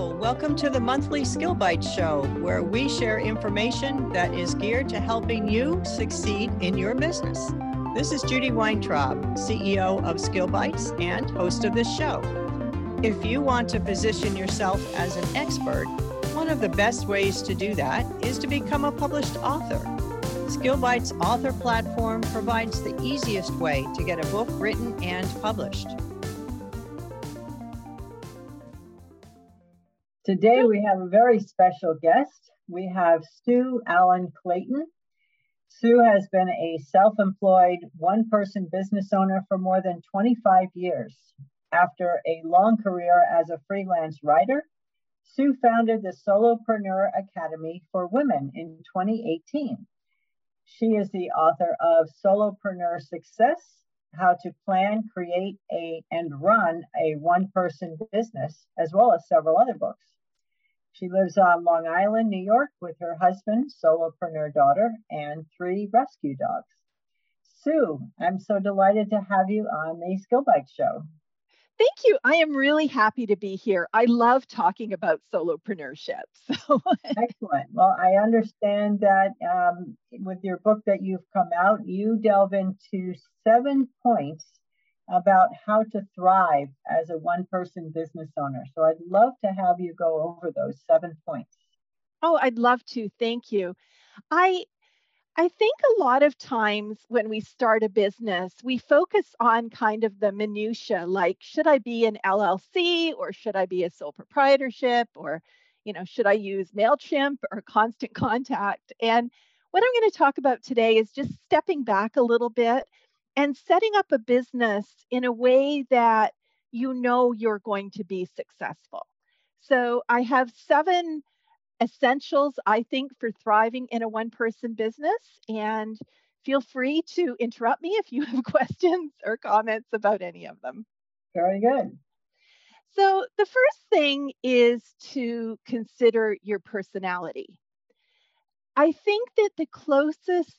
Welcome to the monthly Skill Bites Show, where we share information that is geared to helping you succeed in your business. This is Judy Weintraub, CEO of Skill Bites and host of this show. If you want to position yourself as an expert, one of the best ways to do that is to become a published author. SkillBites author platform provides the easiest way to get a book written and published. Today we have a very special guest. We have Sue Allen Clayton. Sue has been a self employed one person business owner for more than 25 years. After a long career as a freelance writer, Sue founded the Solopreneur Academy for Women in 2018. She is the author of Solopreneur Success How to Plan, Create, a, and Run a One Person Business, as well as several other books. She lives on Long Island, New York, with her husband, solopreneur daughter, and three rescue dogs. Sue, I'm so delighted to have you on the Skill Bites Show. Thank you. I am really happy to be here. I love talking about solopreneurship. So excellent. Well, I understand that um, with your book that you've come out, you delve into seven points about how to thrive as a one person business owner. So I'd love to have you go over those seven points. Oh, I'd love to. Thank you. I I think a lot of times when we start a business, we focus on kind of the minutia like should I be an LLC or should I be a sole proprietorship or you know, should I use Mailchimp or Constant Contact? And what I'm going to talk about today is just stepping back a little bit and setting up a business in a way that you know you're going to be successful. So I have seven essentials, I think, for thriving in a one person business. And feel free to interrupt me if you have questions or comments about any of them. Very good. So, the first thing is to consider your personality. I think that the closest,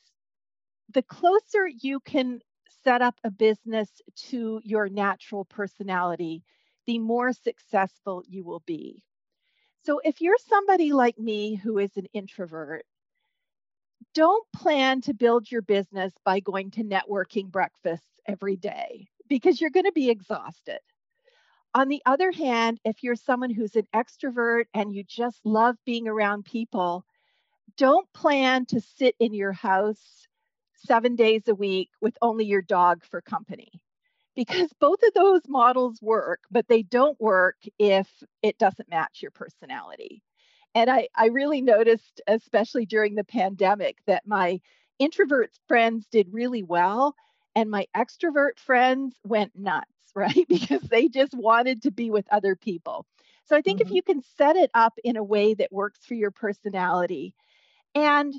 the closer you can set up a business to your natural personality, the more successful you will be. So, if you're somebody like me who is an introvert, don't plan to build your business by going to networking breakfasts every day because you're going to be exhausted. On the other hand, if you're someone who's an extrovert and you just love being around people, don't plan to sit in your house seven days a week with only your dog for company. Because both of those models work, but they don't work if it doesn't match your personality. And I, I really noticed, especially during the pandemic, that my introvert friends did really well and my extrovert friends went nuts, right? because they just wanted to be with other people. So I think mm-hmm. if you can set it up in a way that works for your personality, and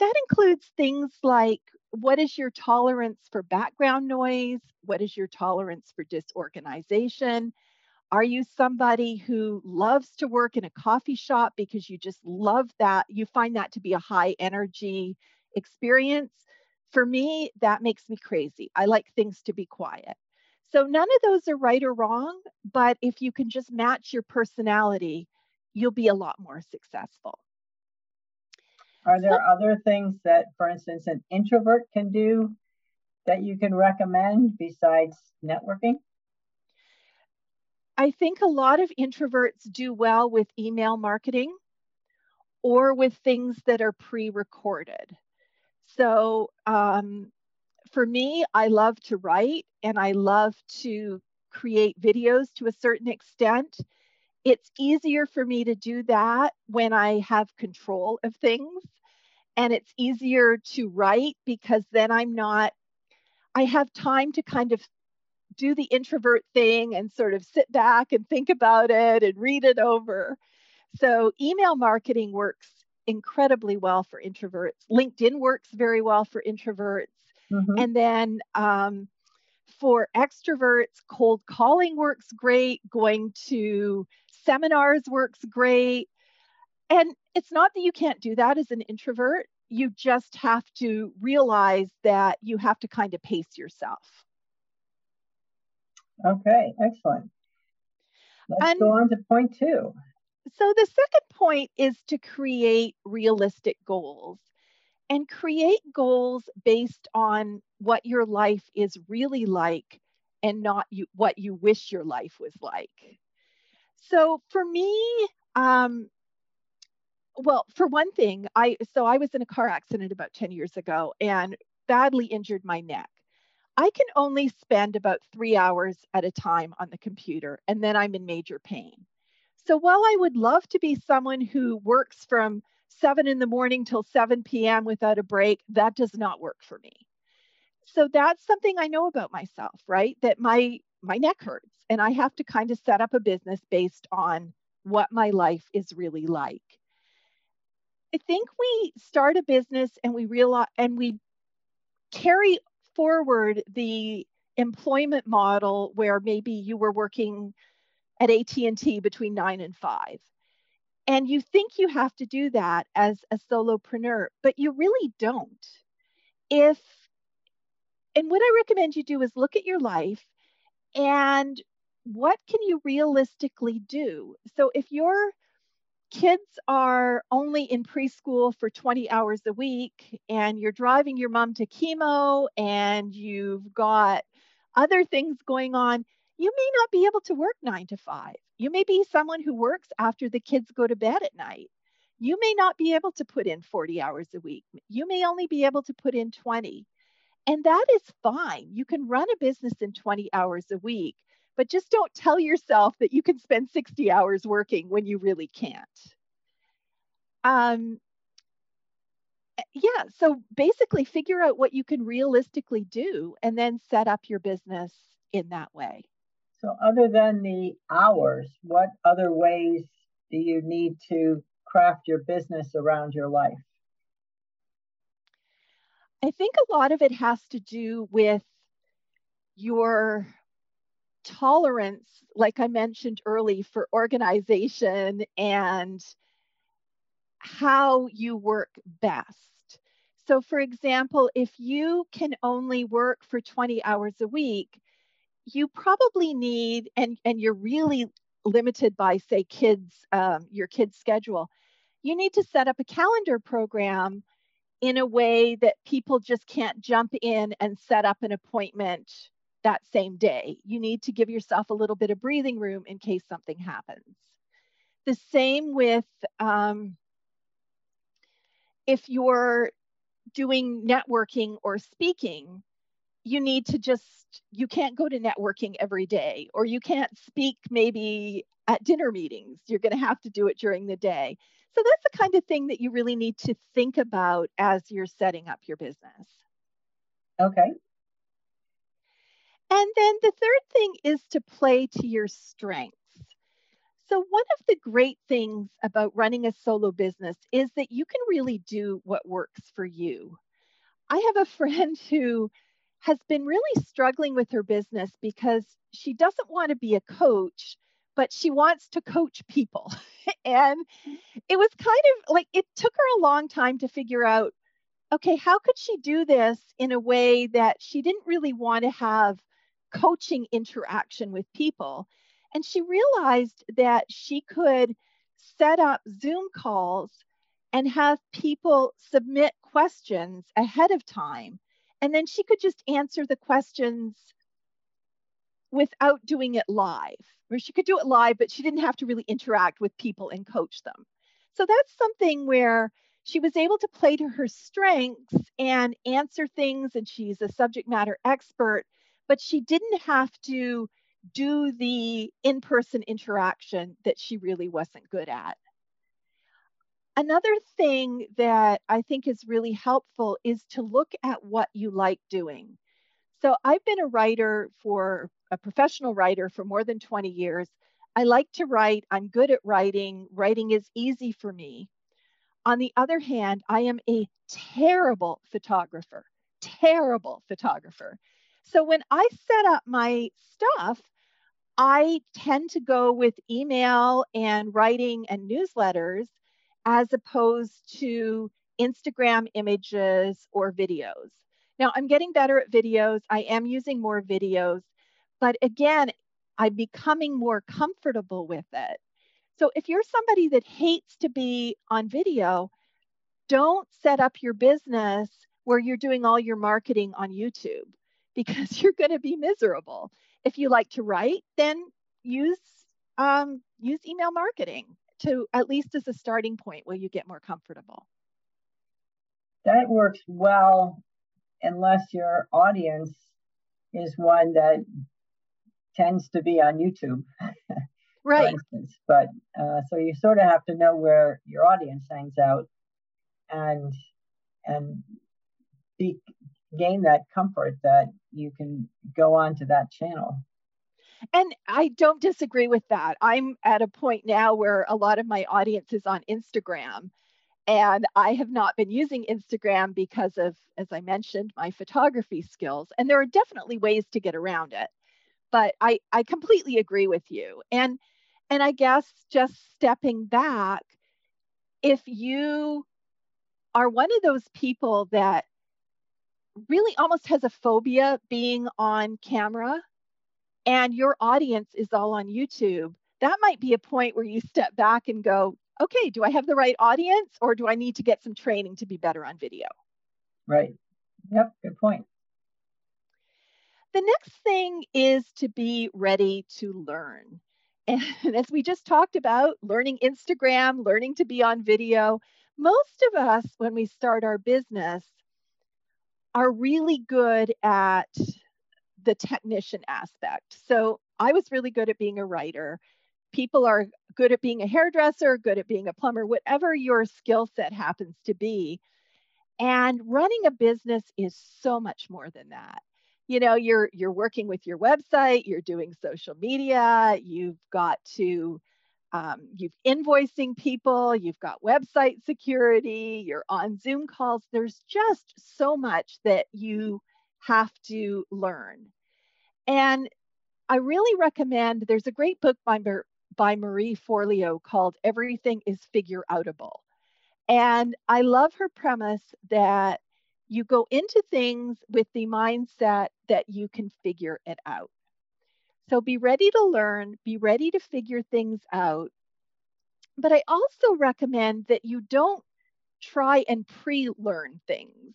that includes things like what is your tolerance for background noise? What is your tolerance for disorganization? Are you somebody who loves to work in a coffee shop because you just love that? You find that to be a high energy experience? For me, that makes me crazy. I like things to be quiet. So none of those are right or wrong, but if you can just match your personality, you'll be a lot more successful. Are there other things that, for instance, an introvert can do that you can recommend besides networking? I think a lot of introverts do well with email marketing or with things that are pre recorded. So, um, for me, I love to write and I love to create videos to a certain extent. It's easier for me to do that when I have control of things and it's easier to write because then I'm not, I have time to kind of do the introvert thing and sort of sit back and think about it and read it over. So, email marketing works incredibly well for introverts. LinkedIn works very well for introverts. Mm-hmm. And then um, for extroverts, cold calling works great. Going to seminars works great. And it's not that you can't do that as an introvert. You just have to realize that you have to kind of pace yourself. Okay, excellent. Let's go on to point two. so the second point is to create realistic goals and create goals based on what your life is really like and not you, what you wish your life was like. So for me, um, well, for one thing, I so I was in a car accident about 10 years ago and badly injured my neck. I can only spend about three hours at a time on the computer, and then I'm in major pain. So while I would love to be someone who works from seven in the morning till 7 p.m. without a break, that does not work for me. So that's something I know about myself, right? That my my neck hurts and I have to kind of set up a business based on what my life is really like. I think we start a business and we realize and we carry forward the employment model where maybe you were working at AT&T between 9 and 5 and you think you have to do that as a solopreneur, but you really don't. If, and what I recommend you do is look at your life and what can you realistically do? So if your kids are only in preschool for 20 hours a week and you're driving your mom to chemo and you've got other things going on, you may not be able to work nine to five. You may be someone who works after the kids go to bed at night. You may not be able to put in 40 hours a week. You may only be able to put in 20. And that is fine. You can run a business in 20 hours a week, but just don't tell yourself that you can spend 60 hours working when you really can't. Um, yeah, so basically figure out what you can realistically do and then set up your business in that way. So, other than the hours, what other ways do you need to craft your business around your life? I think a lot of it has to do with your tolerance, like I mentioned early, for organization and how you work best. So, for example, if you can only work for 20 hours a week, you probably need, and, and you're really limited by, say, kids, um, your kids' schedule, you need to set up a calendar program in a way that people just can't jump in and set up an appointment that same day. You need to give yourself a little bit of breathing room in case something happens. The same with um, if you're doing networking or speaking, you need to just you can't go to networking every day or you can't speak maybe at dinner meetings you're going to have to do it during the day so that's the kind of thing that you really need to think about as you're setting up your business okay and then the third thing is to play to your strengths so, one of the great things about running a solo business is that you can really do what works for you. I have a friend who has been really struggling with her business because she doesn't want to be a coach, but she wants to coach people. and mm-hmm. it was kind of like it took her a long time to figure out okay, how could she do this in a way that she didn't really want to have coaching interaction with people? And she realized that she could set up Zoom calls and have people submit questions ahead of time and then she could just answer the questions without doing it live. Or she could do it live, but she didn't have to really interact with people and coach them. So that's something where she was able to play to her strengths and answer things, and she's a subject matter expert, but she didn't have to do the in person interaction that she really wasn't good at. Another thing that I think is really helpful is to look at what you like doing. So I've been a writer for a professional writer for more than 20 years. I like to write. I'm good at writing. Writing is easy for me. On the other hand, I am a terrible photographer, terrible photographer. So when I set up my stuff, I tend to go with email and writing and newsletters as opposed to Instagram images or videos. Now, I'm getting better at videos. I am using more videos, but again, I'm becoming more comfortable with it. So if you're somebody that hates to be on video, don't set up your business where you're doing all your marketing on YouTube because you're going to be miserable. If you like to write, then use um, use email marketing to at least as a starting point where you get more comfortable. That works well unless your audience is one that tends to be on YouTube. right. Instance. But uh, so you sort of have to know where your audience hangs out and and be, gain that comfort that you can go on to that channel. And I don't disagree with that. I'm at a point now where a lot of my audience is on Instagram. And I have not been using Instagram because of, as I mentioned, my photography skills. And there are definitely ways to get around it. But I, I completely agree with you. And and I guess just stepping back, if you are one of those people that really almost has a phobia being on camera and your audience is all on YouTube, that might be a point where you step back and go, okay, do I have the right audience or do I need to get some training to be better on video? Right. Yep, good point. The next thing is to be ready to learn. And as we just talked about, learning Instagram, learning to be on video, most of us, when we start our business, are really good at the technician aspect. So I was really good at being a writer. People are good at being a hairdresser, good at being a plumber, whatever your skill set happens to be. And running a business is so much more than that. You know, you're you're working with your website, you're doing social media, you've got to um, you've invoicing people, you've got website security, you're on Zoom calls. There's just so much that you have to learn. And I really recommend there's a great book by, by Marie Forleo called Everything is Figure Outable. And I love her premise that you go into things with the mindset that you can figure it out. So be ready to learn, be ready to figure things out. But I also recommend that you don't try and pre learn things.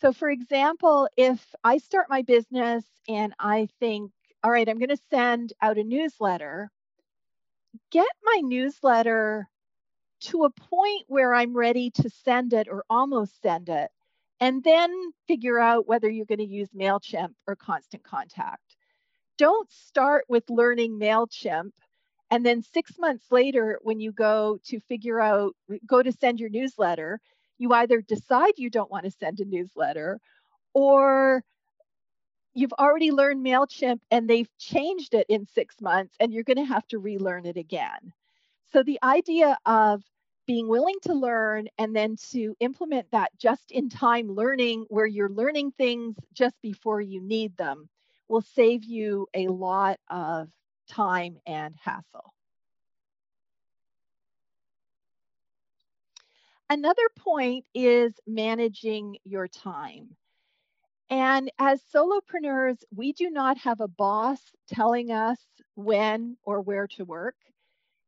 So, for example, if I start my business and I think, all right, I'm going to send out a newsletter, get my newsletter to a point where I'm ready to send it or almost send it, and then figure out whether you're going to use MailChimp or Constant Contact don't start with learning MailChimp. And then six months later, when you go to figure out, go to send your newsletter, you either decide you don't want to send a newsletter or you've already learned MailChimp and they've changed it in six months and you're going to have to relearn it again. So the idea of being willing to learn and then to implement that just in time learning where you're learning things just before you need them will save you a lot of time and hassle. Another point is managing your time. And as solopreneurs, we do not have a boss telling us when or where to work.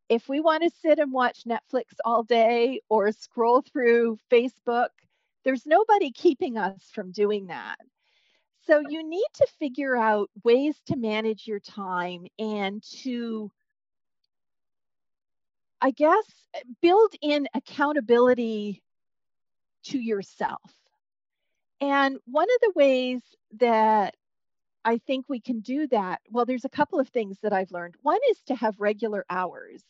If we want to sit and watch Netflix all day or scroll through Facebook, there's nobody keeping us from doing that. So you need to figure out ways to manage your time and to, I guess, eh, build in accountability to yourself. And one of the ways that I think we can do that, well, there's a couple of things that I've learned. One is to have regular hours.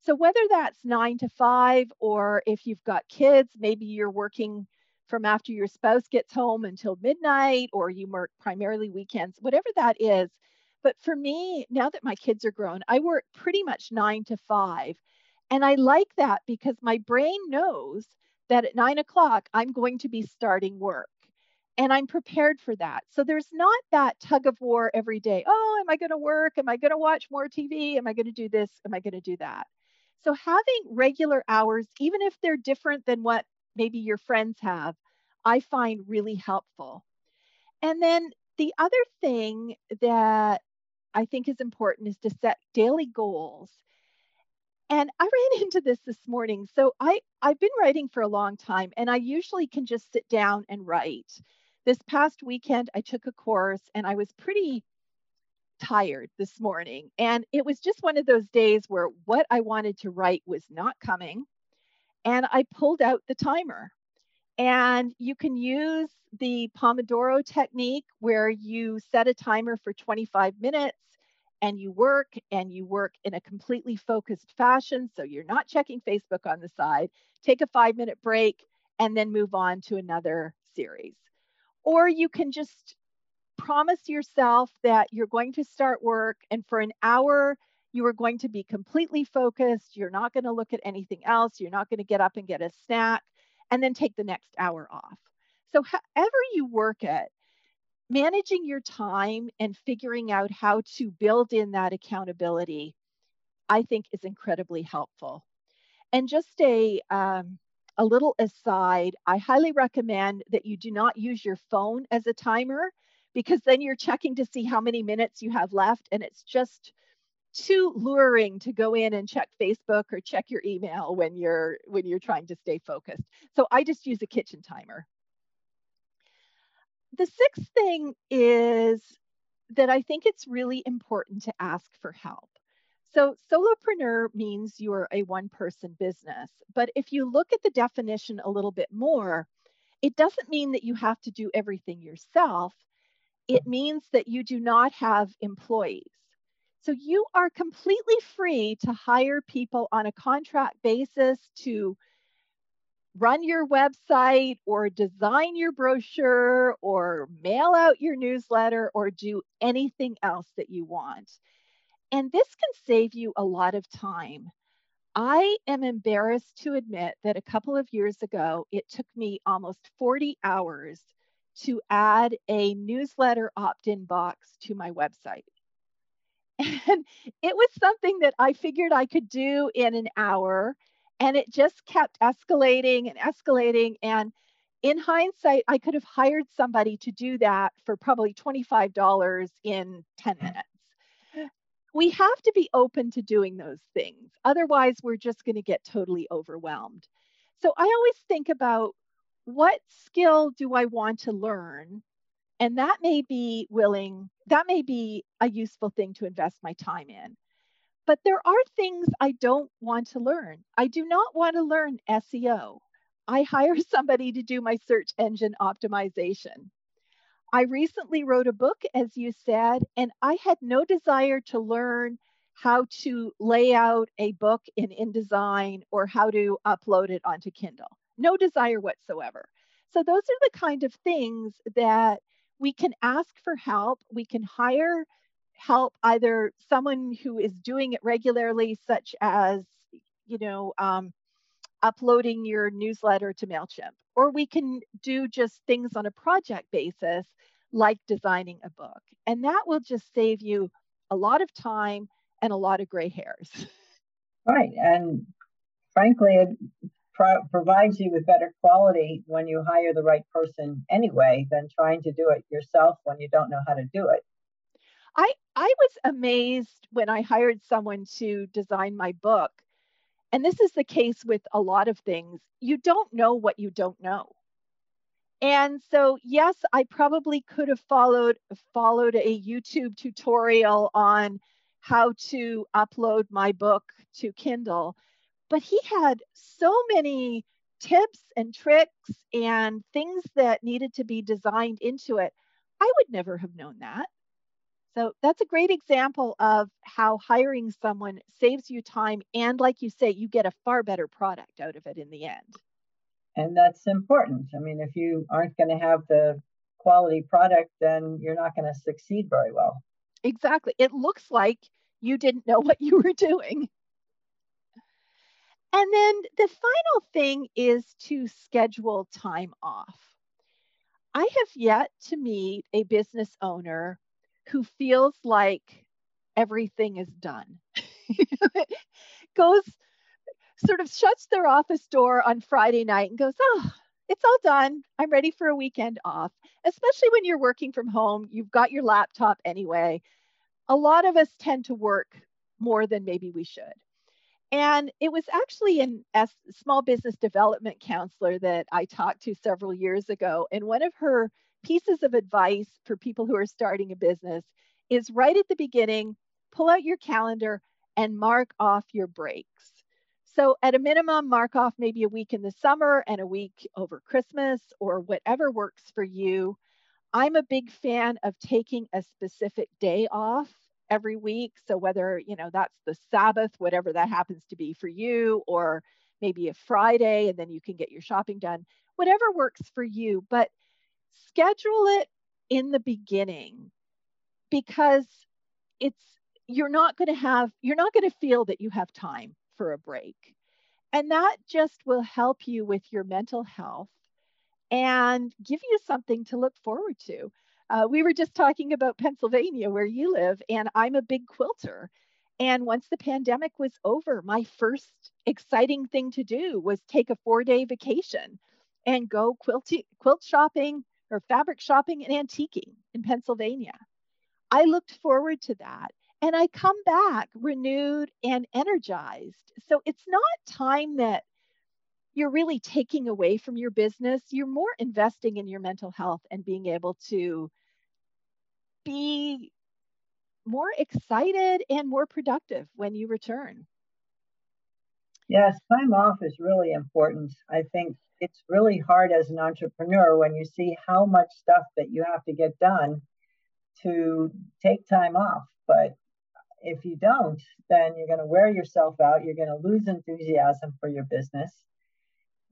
So whether that's nine to five, or if you've got kids, maybe you're working from after your spouse gets home until midnight, or you work primarily weekends, whatever that is. But for me, now that my kids are grown, I work pretty much nine to five. And I like that because my brain knows that at nine o'clock, I'm going to be starting work and I'm prepared for that. So there's not that tug of war every day. Oh, am I going to work? Am I going to watch more TV? Am I going to do this? Am I going to do that? So having regular hours, even if they're different than what maybe your friends have, I find really helpful. And then the other thing that I think is important is to set daily goals. And I ran into this this morning. So I, I've been writing for a long time, and I usually can just sit down and write. This past weekend, I took a course and I was pretty tired this morning. And it was just one of those days where what I wanted to write was not coming. And I pulled out the timer. And you can use the Pomodoro technique where you set a timer for 25 minutes and you work and you work in a completely focused fashion. So you're not checking Facebook on the side. Take a five minute break and then move on to another series. Or you can just promise yourself that you're going to start work and for an hour, you are going to be completely focused. You're not going to look at anything else. You're not going to get up and get a snack and then take the next hour off. So, however you work it, managing your time and figuring out how to build in that accountability, I think is incredibly helpful. And just a, um, a little aside, I highly recommend that you do not use your phone as a timer because then you're checking to see how many minutes you have left and it's just too luring to go in and check Facebook or check your email when you're when you're trying to stay focused. So I just use a kitchen timer the sixth thing is that I think it's really important to ask for help. So, solopreneur means you're a one person business. But if you look at the definition a little bit more, it doesn't mean that you have to do everything yourself. It means that you do not have employees. So, you are completely free to hire people on a contract basis to run your website or design your brochure or mail out your newsletter or do anything else that you want. And this can save you a lot of time. I am embarrassed to admit that a couple of years ago, it took me almost 40 hours to add a newsletter opt in box to my website. And it was something that I figured I could do in an hour and it just kept escalating and escalating. And in hindsight, I could have hired somebody to do that for probably $25 in 10 mm. minutes. We have to be open to doing those things. Otherwise, we're just going to get totally overwhelmed. So I always think about what skill do I want to learn? And that may be willing, that may be a useful thing to invest my time in. But there are things I don't want to learn. I do not want to learn SEO. I hire somebody to do my search engine optimization. I recently wrote a book, as you said, and I had no desire to learn how to lay out a book in InDesign or how to upload it onto Kindle. No desire whatsoever. So, those are the kind of things that we can ask for help. We can hire help either someone who is doing it regularly, such as, you know, um, uploading your newsletter to MailChimp, or we can do just things on a project basis, like designing a book. And that will just save you a lot of time and a lot of gray hairs. Right. And frankly, pro- provides you with better quality when you hire the right person anyway than trying to do it yourself when you don't know how to do it. I I was amazed when I hired someone to design my book. And this is the case with a lot of things. You don't know what you don't know. And so yes, I probably could have followed followed a YouTube tutorial on how to upload my book to Kindle, but he had so many tips and tricks and things that needed to be designed into it. I would never have known that. So that's a great example of how hiring someone saves you time. And like you say, you get a far better product out of it in the end. And that's important. I mean, if you aren't going to have the quality product, then you're not going to succeed very well. Exactly. It looks like you didn't know what you were doing. And then the final thing is to schedule time off. I have yet to meet a business owner who feels like everything is done. goes sort of shuts their office door on Friday night and goes, Oh, it's all done. I'm ready for a weekend off. Especially when you're working from home, you've got your laptop anyway. A lot of us tend to work more than maybe we should. And it was actually an a small business development counselor that I talked to several years ago. And one of her pieces of advice for people who are starting a business is right at the beginning, pull out your calendar and mark off your breaks. So, at a minimum, mark off maybe a week in the summer and a week over Christmas or whatever works for you. I'm a big fan of taking a specific day off every week. So, whether, you know, that's the Sabbath, whatever that happens to be for you, or maybe a Friday and then you can get your shopping done, whatever works for you. But schedule it in the beginning because it's you're not going to have you're not going to feel that you have time for a break and that just will help you with your mental health and give you something to look forward to uh, we were just talking about pennsylvania where you live and i'm a big quilter and once the pandemic was over my first exciting thing to do was take a four day vacation and go quilt, quilt shopping or fabric shopping and antiquing in pennsylvania I looked forward to that. And I come back renewed and energized. So it's not time that you're really taking away from your business. You're more investing in your mental health and being able to be more excited and more productive when you return. Yes, time off is really important. I think it's really hard as an entrepreneur when you see how much stuff that you have to get done to take time off. But if you don't, then you're going to wear yourself out. You're going to lose enthusiasm for your business.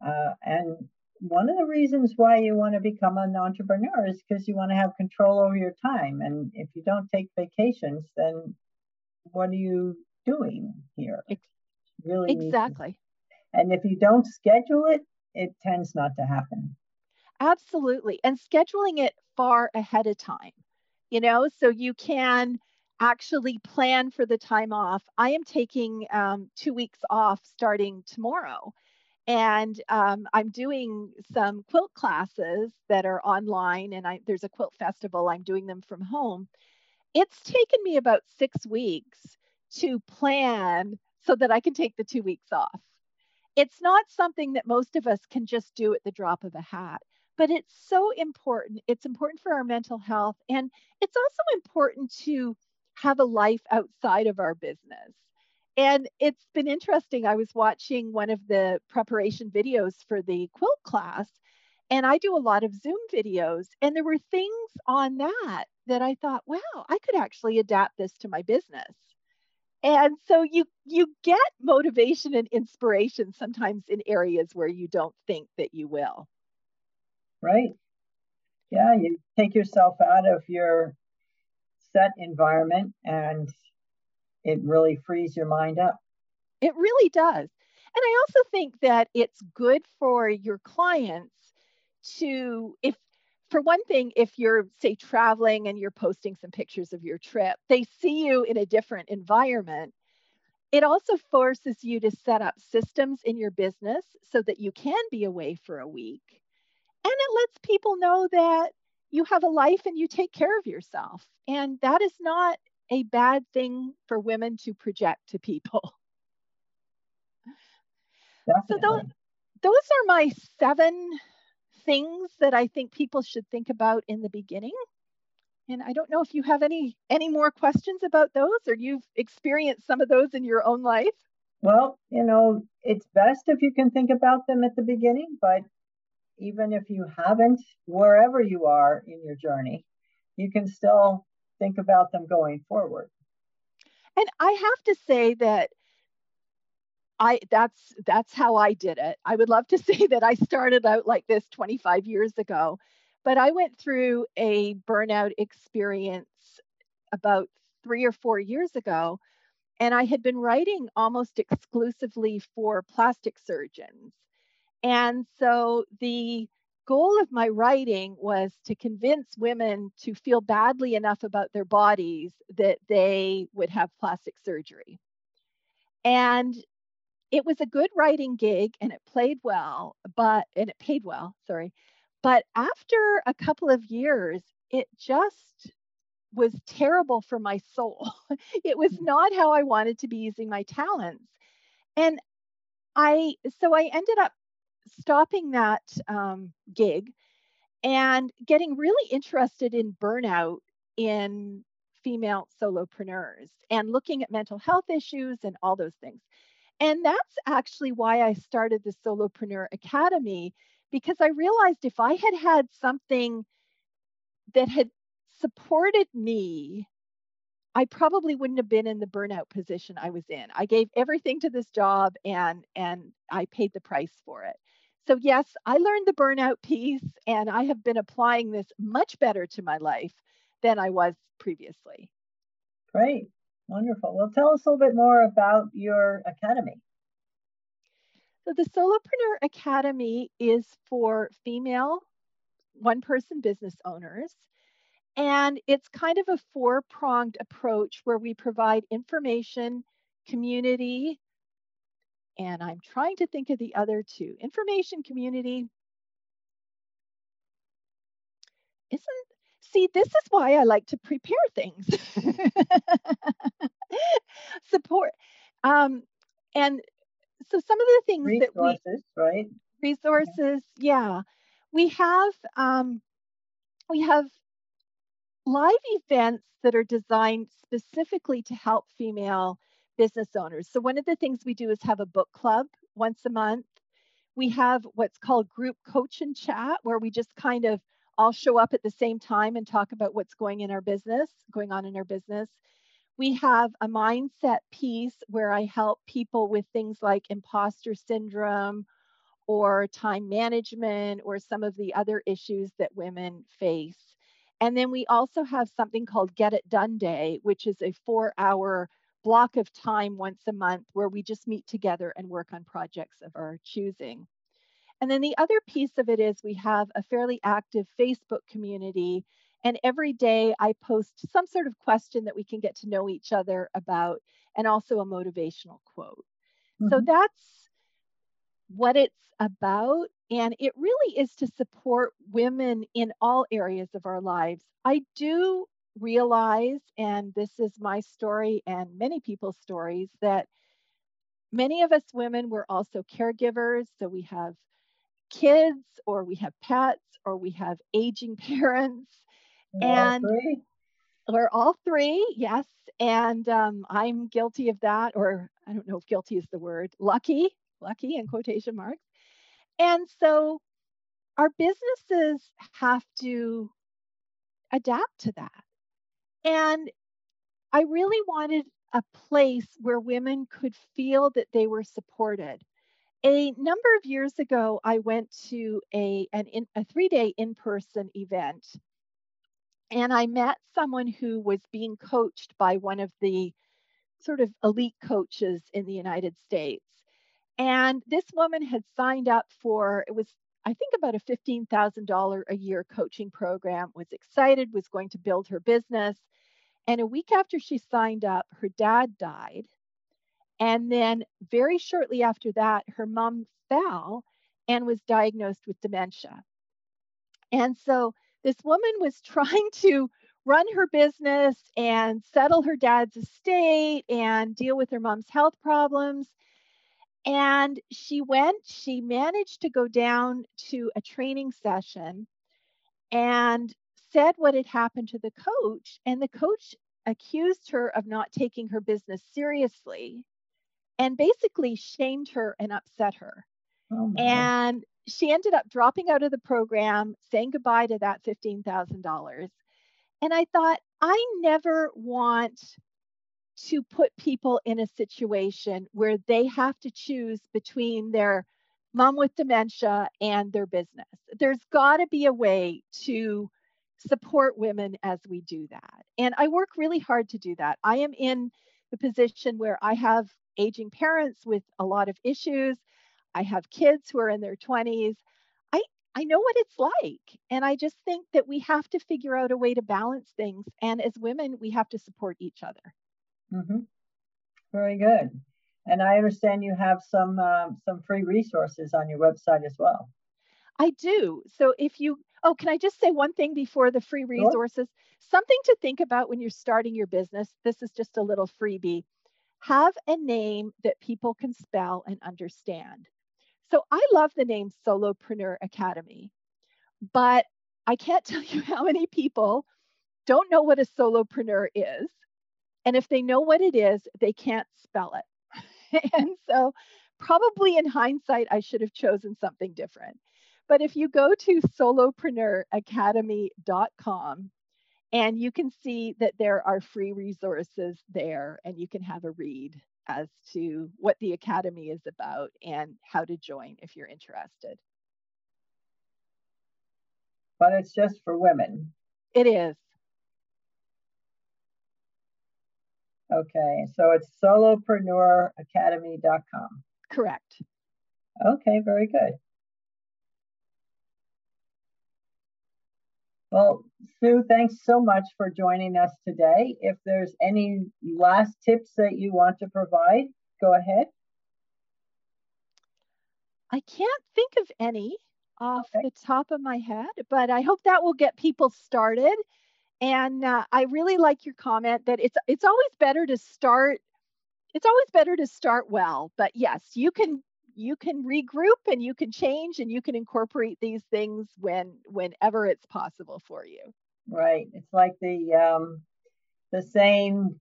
Uh, and one of the reasons why you want to become an entrepreneur is because you want to have control over your time. And if you don't take vacations, then what are you doing here? Really exactly. and if you don't schedule it, it tends not to happen. Absolutely. And scheduling it far ahead of time you know, so you can actually plan for the time off. I am taking um, two weeks off starting tomorrow. And um, I'm doing some quilt classes that are online, and I, there's a quilt festival. I'm doing them from home. It's taken me about six weeks to plan so that I can take the two weeks off. It's not something that most of us can just do at the drop of a hat but it's so important. It's important for our mental health. And it's also important to have a life outside of our business. And it's been interesting. I was watching one of the preparation videos for the quilt class, and I do a lot of Zoom videos. And there were things on that that I thought, wow, I could actually adapt this to my business. And so you you get motivation and inspiration sometimes in areas where you don't think that you will right? Yeah, you take yourself out of your set environment and it really frees your mind up. It really does. And I also think that it's good for your clients to, if for one thing, if you're, say, traveling and you're posting some pictures of your trip, they see you in a different environment. It also forces you to set up systems in your business so that you can be away for a week and it lets people know that you have a life and you take care of yourself. And that is not a bad thing for women to project to people. Definitely. So those those are my seven things that I think people should think about in the beginning. And I don't know if you have any any more questions about those or you've experienced some of those in your own life. Well, you know, it's best if you can think about them at the beginning, but even if you haven't, wherever you are in your journey, you can still think about them going forward. And I have to say that I that's that's how I did it. I would love to say that I started out like this 25 years ago, but I went through a burnout experience about 3 or 4 years ago and I had been writing almost exclusively for plastic surgeons and so the goal of my writing was to convince women to feel badly enough about their bodies that they would have plastic surgery. And it was a good writing gig and it played well, but and it paid well, sorry. But after a couple of years, it just was terrible for my soul. it was mm. not how I wanted to be using my talents. And I, so I ended up stopping that um, gig and getting really interested in burnout in female solopreneurs and looking at mental health issues and all those things. And that's actually why I started the Solopreneur Academy because I realized if I had had something that had supported me, I probably wouldn't have been in the burnout position I was in. I gave everything to this job and and I paid the price for it. So yes, I learned the burnout piece and I have been applying this much better to my life than I was previously. Great. Wonderful. Well, tell us a little bit more about your academy. So, the Solopreneur Academy is for female one person business owners. And it's kind of a four pronged approach where we provide information, community, and I'm trying to think of the other two information, community. Isn't see, this is why I like to prepare things. Support. Um, and so some of the things resources, that we right? Resources, yeah. We have um, we have live events that are designed specifically to help female business owners. So one of the things we do is have a book club once a month. We have what's called group coach and chat, where we just kind of all show up at the same time and talk about what's going in our business, going on in our business. We have a mindset piece where I help people with things like imposter syndrome or time management or some of the other issues that women face. And then we also have something called Get It Done Day, which is a four hour block of time once a month where we just meet together and work on projects of our choosing. And then the other piece of it is we have a fairly active Facebook community. And every day I post some sort of question that we can get to know each other about, and also a motivational quote. Mm-hmm. So that's what it's about. And it really is to support women in all areas of our lives. I do realize, and this is my story and many people's stories, that many of us women were also caregivers. So we have kids, or we have pets, or we have aging parents. and we're all three, yes. And um, I'm guilty of that, or I don't know if guilty is the word, lucky, lucky in quotation marks. And so our businesses have to adapt to that. And I really wanted a place where women could feel that they were supported. A number of years ago, I went to a, an in, a three day in person event and I met someone who was being coached by one of the sort of elite coaches in the United States. And this woman had signed up for, it was, I think, about a $15,000 a year coaching program, was excited, was going to build her business. And a week after she signed up, her dad died. And then very shortly after that, her mom fell and was diagnosed with dementia. And so this woman was trying to run her business and settle her dad's estate and deal with her mom's health problems. And she went, she managed to go down to a training session and said what had happened to the coach. And the coach accused her of not taking her business seriously and basically shamed her and upset her. Oh and she ended up dropping out of the program, saying goodbye to that $15,000. And I thought, I never want to put people in a situation where they have to choose between their mom with dementia and their business. There's got to be a way to support women as we do that. And I work really hard to do that. I am in the position where I have aging parents with a lot of issues. I have kids who are in their 20s. I I know what it's like. And I just think that we have to figure out a way to balance things and as women we have to support each other. Mm-hmm. Very good. And I understand you have some um, some free resources on your website as well. I do. So if you oh, can I just say one thing before the free resources? Sure. Something to think about when you're starting your business. This is just a little freebie. have a name that people can spell and understand. So I love the name Solopreneur Academy, but I can't tell you how many people don't know what a solopreneur is. And if they know what it is, they can't spell it. and so, probably in hindsight, I should have chosen something different. But if you go to solopreneuracademy.com, and you can see that there are free resources there, and you can have a read as to what the Academy is about and how to join if you're interested. But it's just for women. It is. Okay, so it's solopreneuracademy.com. Correct. Okay, very good. Well, Sue, thanks so much for joining us today. If there's any last tips that you want to provide, go ahead. I can't think of any off okay. the top of my head, but I hope that will get people started. And uh, I really like your comment that it's it's always better to start. It's always better to start well, but yes, you can you can regroup and you can change and you can incorporate these things when whenever it's possible for you. Right it's like the um the saying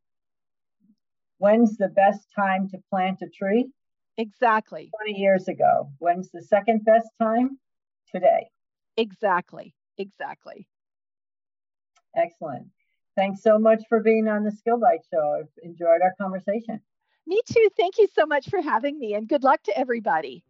when's the best time to plant a tree? Exactly. 20 years ago when's the second best time? Today. Exactly exactly excellent thanks so much for being on the SkillBites show i've enjoyed our conversation me too. Thank you so much for having me and good luck to everybody.